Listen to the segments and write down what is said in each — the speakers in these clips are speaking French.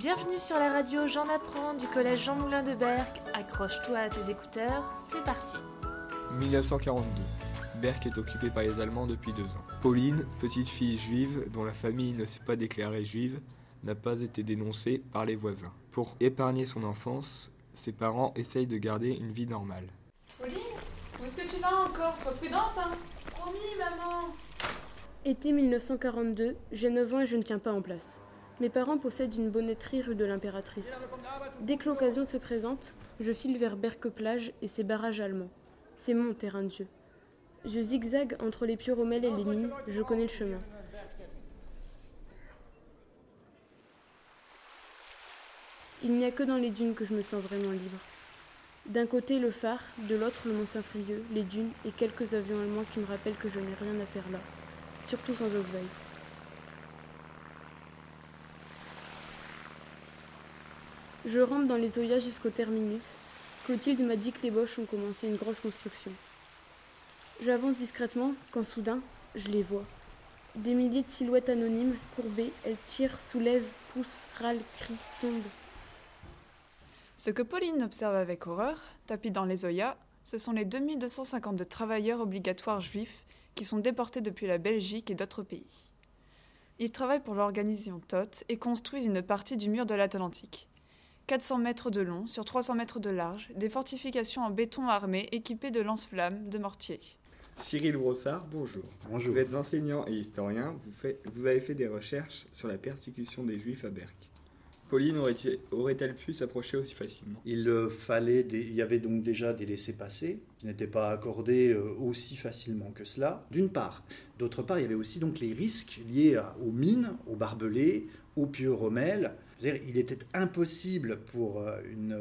Bienvenue sur la radio J'en apprends du collège Jean Moulin de Berck. Accroche-toi à tes écouteurs, c'est parti. 1942. Berck est occupé par les Allemands depuis deux ans. Pauline, petite fille juive dont la famille ne s'est pas déclarée juive, n'a pas été dénoncée par les voisins. Pour épargner son enfance, ses parents essayent de garder une vie normale. Pauline, où est-ce que tu vas encore? Sois prudente, hein Promis, maman Été 1942, j'ai 9 ans et je ne tiens pas en place. Mes parents possèdent une bonnetterie rue de l'Impératrice. Dès que l'occasion se présente, je file vers Berque-Plage et ses barrages allemands. C'est mon terrain de jeu. Je zigzague entre les Pieux-Rommel et les mines, je connais le chemin. Il n'y a que dans les dunes que je me sens vraiment libre. D'un côté le phare, de l'autre le mont Saint-Frieux, les dunes et quelques avions allemands qui me rappellent que je n'ai rien à faire là, surtout sans Osweiss. Je rentre dans les Oyas jusqu'au terminus. Clotilde m'a dit que les Boches ont commencé une grosse construction. J'avance discrètement quand soudain, je les vois. Des milliers de silhouettes anonymes, courbées, elles tirent, soulèvent, poussent, râlent, crient, tombent. Ce que Pauline observe avec horreur, tapis dans les Oyas, ce sont les 2252 travailleurs obligatoires juifs qui sont déportés depuis la Belgique et d'autres pays. Ils travaillent pour l'organisation TOT et construisent une partie du mur de l'Atlantique. 400 mètres de long sur 300 mètres de large, des fortifications en béton armé équipées de lance-flammes, de mortiers. Cyril Brossard, bonjour. Bonjour. Vous êtes enseignant et historien, vous, faites- vous avez fait des recherches sur la persécution des Juifs à Berck. Pauline aurait- aurait-elle pu s'approcher aussi facilement? Il euh, fallait il y avait donc déjà des laissés-passer qui n'étaient pas accordés euh, aussi facilement que cela, d'une part. D'autre part, il y avait aussi donc les risques liés aux mines, aux barbelés, aux pieux rommel. Il était impossible pour euh, une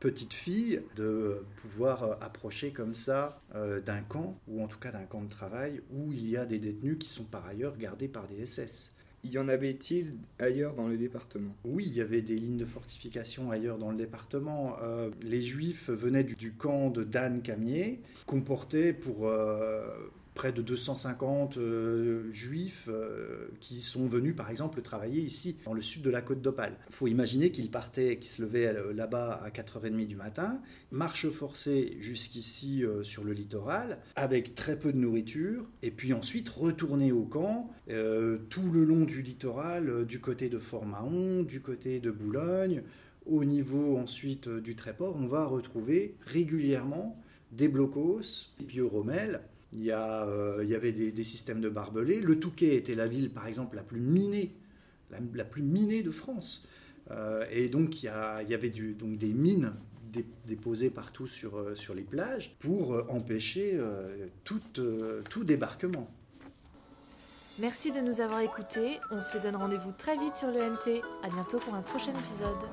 petite fille de pouvoir approcher comme ça d'un camp, ou en tout cas d'un camp de travail, où il y a des détenus qui sont par ailleurs gardés par des SS. Y en avait-il ailleurs dans le département? Oui, il y avait des lignes de fortification ailleurs dans le département. Euh, les Juifs venaient du, camp de Dan Camier, comportait pour euh, près de 250 euh, Juifs euh, qui sont venus, par exemple, travailler ici, dans le sud de la côte d'Opale. Il faut imaginer qu'ils partaient, qu'ils se levaient euh, là-bas à 4h30 du matin, marche forcée jusqu'ici sur le littoral, avec très peu de nourriture, et puis ensuite retourner au camp tout le long du littoral, du côté de Fort-Mahon, du côté de Boulogne, au niveau ensuite du Tréport, on va retrouver régulièrement des blocos, des pieux rommel. Il y, a, euh, il y avait des, systèmes de barbelés. Le Touquet était la ville, par exemple, la plus minée, la, plus minée de France. Euh, et donc, il y, avait donc des mines dé- déposées partout sur, euh, sur les plages pour empêcher tout, tout débarquement. Merci de nous avoir écoutés. On se donne rendez-vous très vite sur le NT. À bientôt pour un prochain épisode.